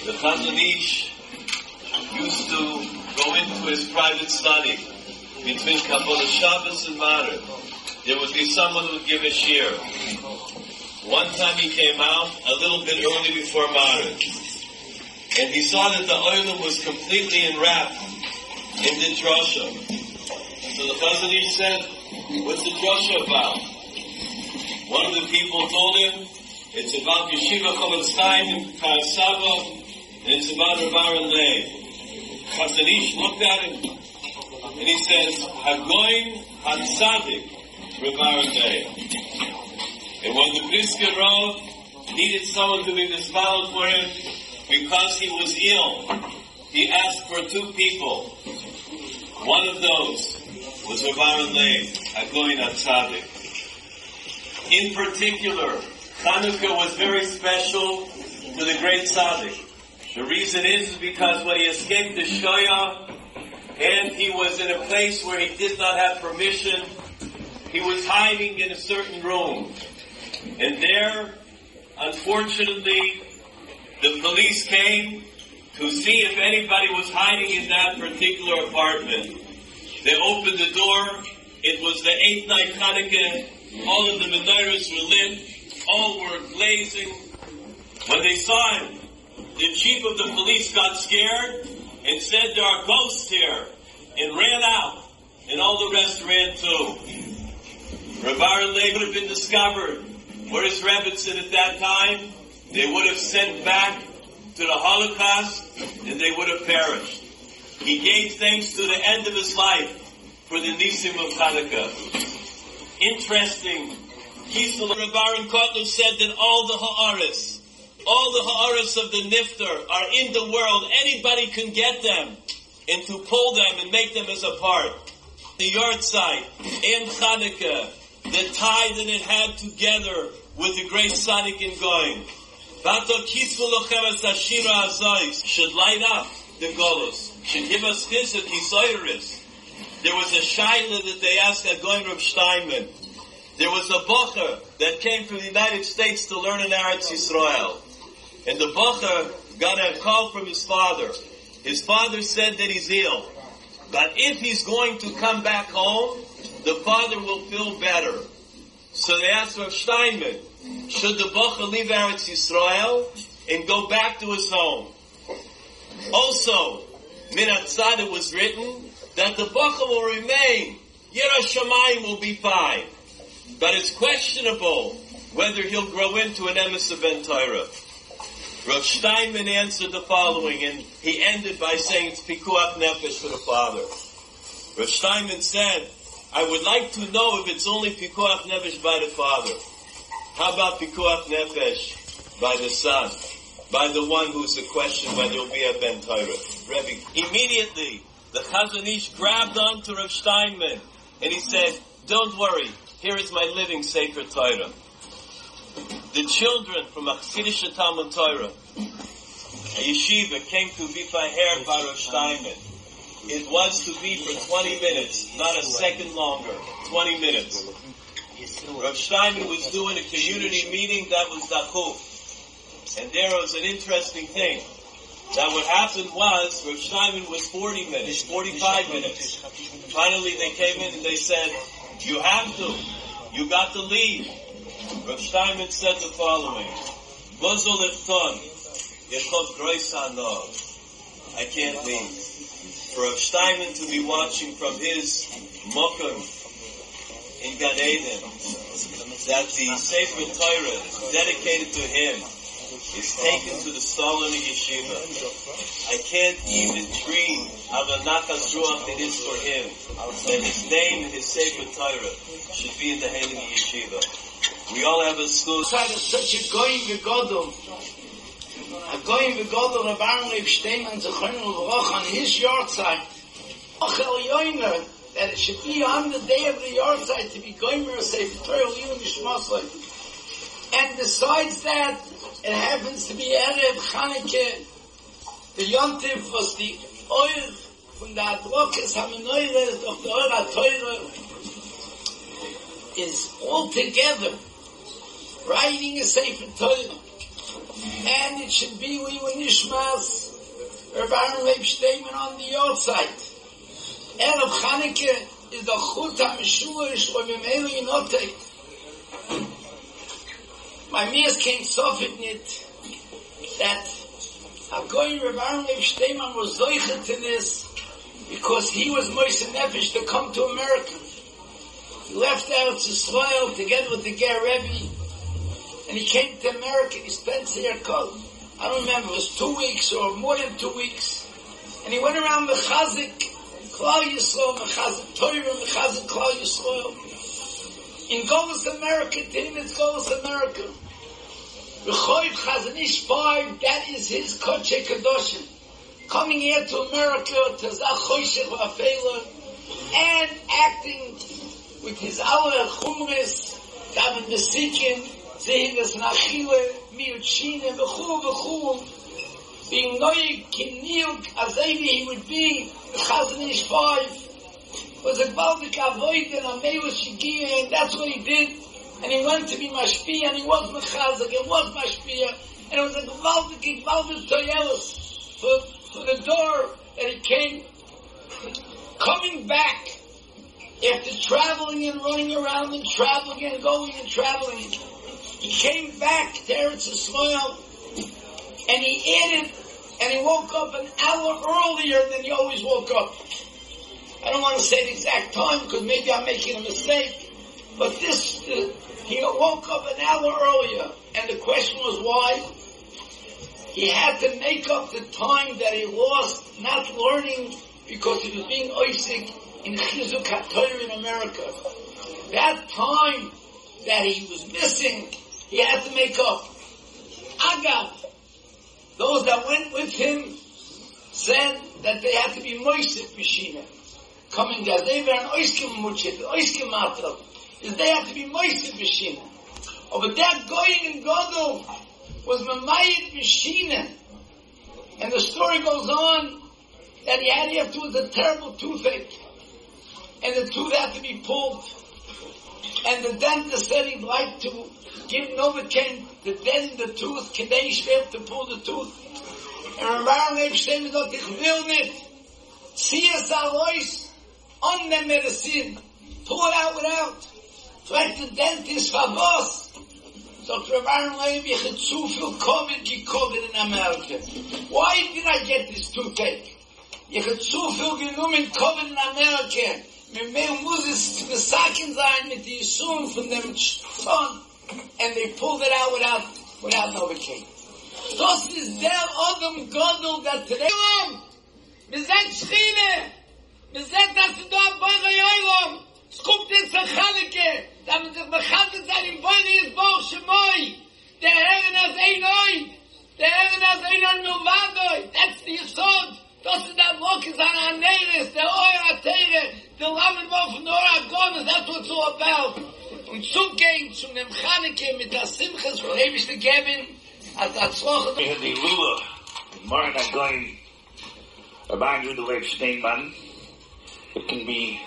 The Chazon Ish used to go into his private study between Kabbalah Shabbos and Maariv. There would be someone who would give a shir. One time he came out a little bit early before Maariv, and he saw that the oil was completely enwrapped in the drasha. So the Chazon Ish said, what's the drasha about? One of the people told him, it's about Yeshiva Chofetz Chaim in Kar about Rav Aaron Leib. Chazon looked at him and he says, Hagoin Hatzadik Aaron Leib. And when the Brisker Rav needed someone to be spouse for him because he was ill, he asked for two people. One of those was Rav Aaron Leib, Hagoin Hatzadik. In particular, Chanukah was very special to the great tzaddik. The reason is because when he escaped the Shoya and he was in a place where he did not have permission, he was hiding in a certain room. And there, unfortunately, the police came to see if anybody was hiding in that particular apartment. They opened the door. It was the eighth night Hanukkah. All of the menorahs were lit. All were blazing. When they saw him, the chief of the police got scared and said there are ghosts here and ran out and all the rest ran too. Rav Aaron Leib would have been discovered. Where is Rebbitzin at that time? They would have sent back to the Holocaust and they would have perished. He gave thanks to the end of his life for the Nisim of Hanukkah. Interesting. Kisel Rav Aaron Kotler said that all the Ha'aris, all the ha'aras of the nifter are in the world. Anybody can get them and to pull them and make them as a part. The yahrzeit and Hanukkah, the tie that it had together with the great tzaddik and going. Should light up the Golos. Should give us his Kisairis. There was a Shaila that they asked at going Reb Steinman. There was a Bocher that came from the United States to learn in Eretz Yisrael. And the Bocher got a call from his father. His father said that he's ill. But if he's going to come back home, the father will feel better. So they asked Rav Steinman, should the Bocher leave Eretz Yisrael and go back to his home? Also, Minatzad it was written that the Bocher will remain. Yerushalayim will be fine. But it's questionable whether he'll grow into an emes of Ben Torah. Rav Steinman answered the following, and he ended by saying it's pikuach nefesh for the father. Rav Steinman said, I would like to know if it's only pikuach nefesh by the father. How about pikuach nefesh by the son? By the one who's a question whether he'll be a Ben Torah. Rebbe, immediately, the Chazon Ish grabbed onto Rav Steinman, and he said, don't worry, here is my living sacred Torah the children from a Chassidish Talmud Torah, a yeshiva, came to be Faher Baruch Steinman. It was to be for 20 minutes, not a second longer, 20 minutes. Rav Steinman was doing a community meeting that was Dachuf. And there was an interesting thing. That what happened was, Rav Steinman was 40 minutes, 45 minutes. Finally they came in and they said, you have to, you got to leave. Rav Steinman said the following, Bozol Efton, Yechot Grois I can't leave. For Rav Steinman to be watching from his mokum in Gan Eden, that the Sefer Torah dedicated to him is taken to the Stalin of Yeshiva. I can't even dream of a Nachas Ruach it is for him that his name and his Sefer Torah should be in the Heilige Yeshiva. We all have a school. Such a going gegodom. A going gegodom of Aaron Leib Steinman Zechon Uvroch on his yahrzeit. Ochel Yoiner, that it should be on the day of the yahrzeit to be to say Torah Lilu Mishmaslai. And besides that, it happens to be Erev Chanukah. The Yontif was the oil from the Adrokas HaMenoires of the Oil HaTorah is all together writing a Sefer Torah. And it should be we were Nishmas, Rav Aaron Leib Steinman on the outside. Erev Chanukah is the Chut HaMeshulish or Mimeli Notek. My Mias came soften it that Hagoy Rav Aaron Leib Steinman was zoichet to this because he was Moshe Nefesh to come to America. He left out Israel together with the Ger Rebbe and he came to America. He spent there called, I don't remember, it was two weeks or more than two weeks. And he went around the Chazik, Klal Yisrael, Mechazik Torah, Mechazik Klal Yisrael. In Golos America, to him it's Golos America. Rechoiv Chazon Ish 5, that is his Koche Kadoshim. Coming here to America, to Zachoshech Vafela, and acting with his Aleph Chumres, Gavin Besikin, sehen das nach Chile, mir Chine, bechu, bechu, being neu, kinilk, as he would be, Chazanish 5, was a Baltic avoid and a Mewa Shigir, and that's what he did, and he went to be Mashpia, and he was Mechazak, and was Mashpia, and it was a Baltic, Baltic Toyelis, for, for the door, and he came, coming back, after traveling and running around and traveling and going and traveling, he came back there to Eretz Yisrael, and he added, and he woke up an hour earlier than he always woke up. I don't want to say the exact time because maybe I'm making a mistake, but this, uh, he woke up an hour earlier, and the question was why? He had to make up the time that he lost not learning because he was being Isaac in Chizuk in America. That time that he was missing, he had to make up. Agav, those that went with him said that they had to be Moisef Mishina. Coming there, they were an Oiskim Muchit, Oiskim Matrab. Is they had to be Moisef Mishina. Oh, but that going in Godel was Mamayit Mishina. And the story goes on that he had to a terrible toothache. And the tooth had to be pulled. And the dentist said he'd like to give Novocaine to dent the tooth, kidei schwer to pull the tooth. And Ramban Leib Shem sagt, ich will nicht. Zieh es raus, on the medicine. Pull it out without. Fragt the dentist, for was? Sagt Ramban Leib, ich had zu viel COVID gekovid in America. Why did I get this toothache? Ich had zu viel genommen COVID in America. Mir mehr muss es besaken sein mit die Sohn von dem Son. And they pulled it out without, without Novocaine. Das ist der Odom Godel, der Treum. Wir sind Schchine. Wir sind, dass du da Beure Joilom. Es kommt jetzt ein Chalike. Damit sich bechaltet sein im Beure ist Bauch Shemoi. Der Herren ist ein. Der Herren ist ein Oid Nuvadoi. That's the Yisod. Das ist der is an Aneres, der Oyer Atere, der Lamed Wolf von Ora Gones, that's what it's all about. Und zugehen zu dem Chaneke mit der Simches von Ebisch zu als der Zwoche... We had the Lula, Martin Agoin, Rabban Yehuda Leib Steinman. It can be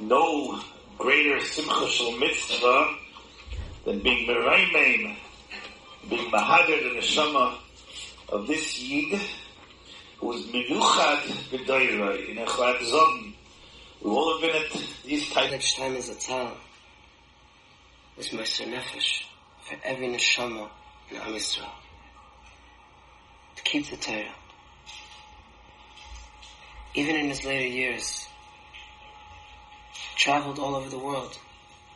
no greater simcha shel mitzvah than being meraymein, being mahader the neshama of this yid who is menuchad b'doyroi in echad zon. We've all been at these type Next time is a tzala. It's Meister Nefesh for every neshama in Am Yisrael. To keep the Torah. Even in his later years, traveled all over the world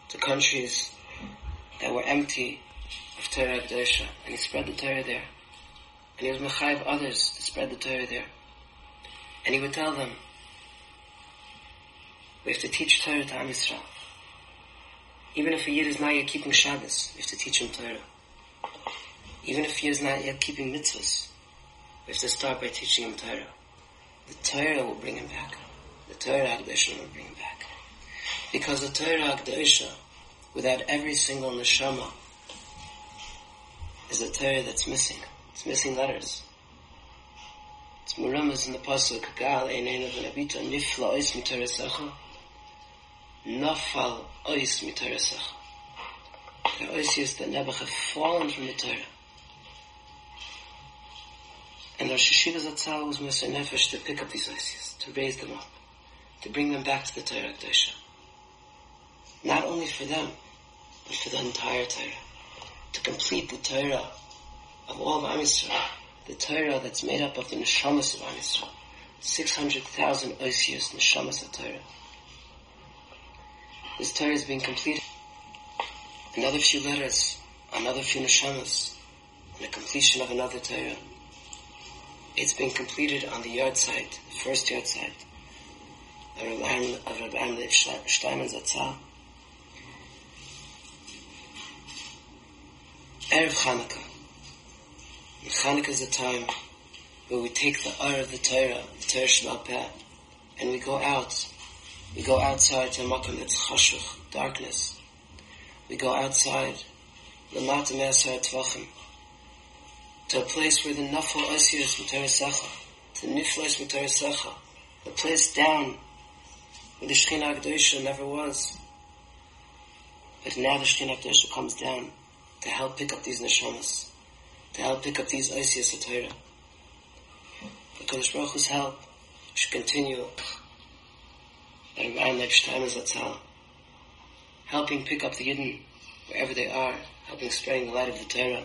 to countries that were empty of Torah Kedosha, and he spread the Torah there. And he was mechayiv others to spread the Torah there. And he would tell them, we have to teach Torah to Am Yisrael. Even if a yid is not yet keeping Shabbos, we have to teach him Torah. Even if he is not yet keeping mitzvahs, we have to start by teaching him Torah. The Torah will bring him back. The Torah Hagdosha will bring him back. Because the Torah Hagdosha, without every single neshama, is a Torah that's missing. It's missing letters. It's Muramas in the Pasuk, Gal Eineinu V'Nabita Nifla Ois Nafal Ois Mitoresecha The Ois is the Nebuch have fallen from the Torah. And Rosh Hayeshiva Zatzal was Moshe Nefesh to pick up these Isis, to raise them up, to bring them back to the Torah Kedosha. Not only for them, but for the entire Torah. To complete the Torah of all of Am Yisrael, the Torah that's made up of the Neshamas of Am Yisrael. 600,000 Osius Neshamas of Torah. This Torah is being completed. Another few letters, another few Neshamas, and the completion of another Torah. It's been completed on the yahrzeit, the first yahrzeit of Rabbi Amlev Shleiman Zatzal. Erev Chanukah. And Chanukah is a time where we take the air of the Torah, the Torah Peh, and we go out. We go outside to makom chashuch, darkness. We go outside, lamata me'asar tvachim, to a place where the nafal asiyas secha, to niflas secha, a place down where the Shekhinah Akdosha never was. But now the Shekhinah Akdosha comes down to help pick up these neshamas, to help pick up these asiyas HaTorah. The Kodesh help should continue by Ryan Lepstein Zatzal, helping pick up the Yidden wherever they are, helping spreading the light of the Torah.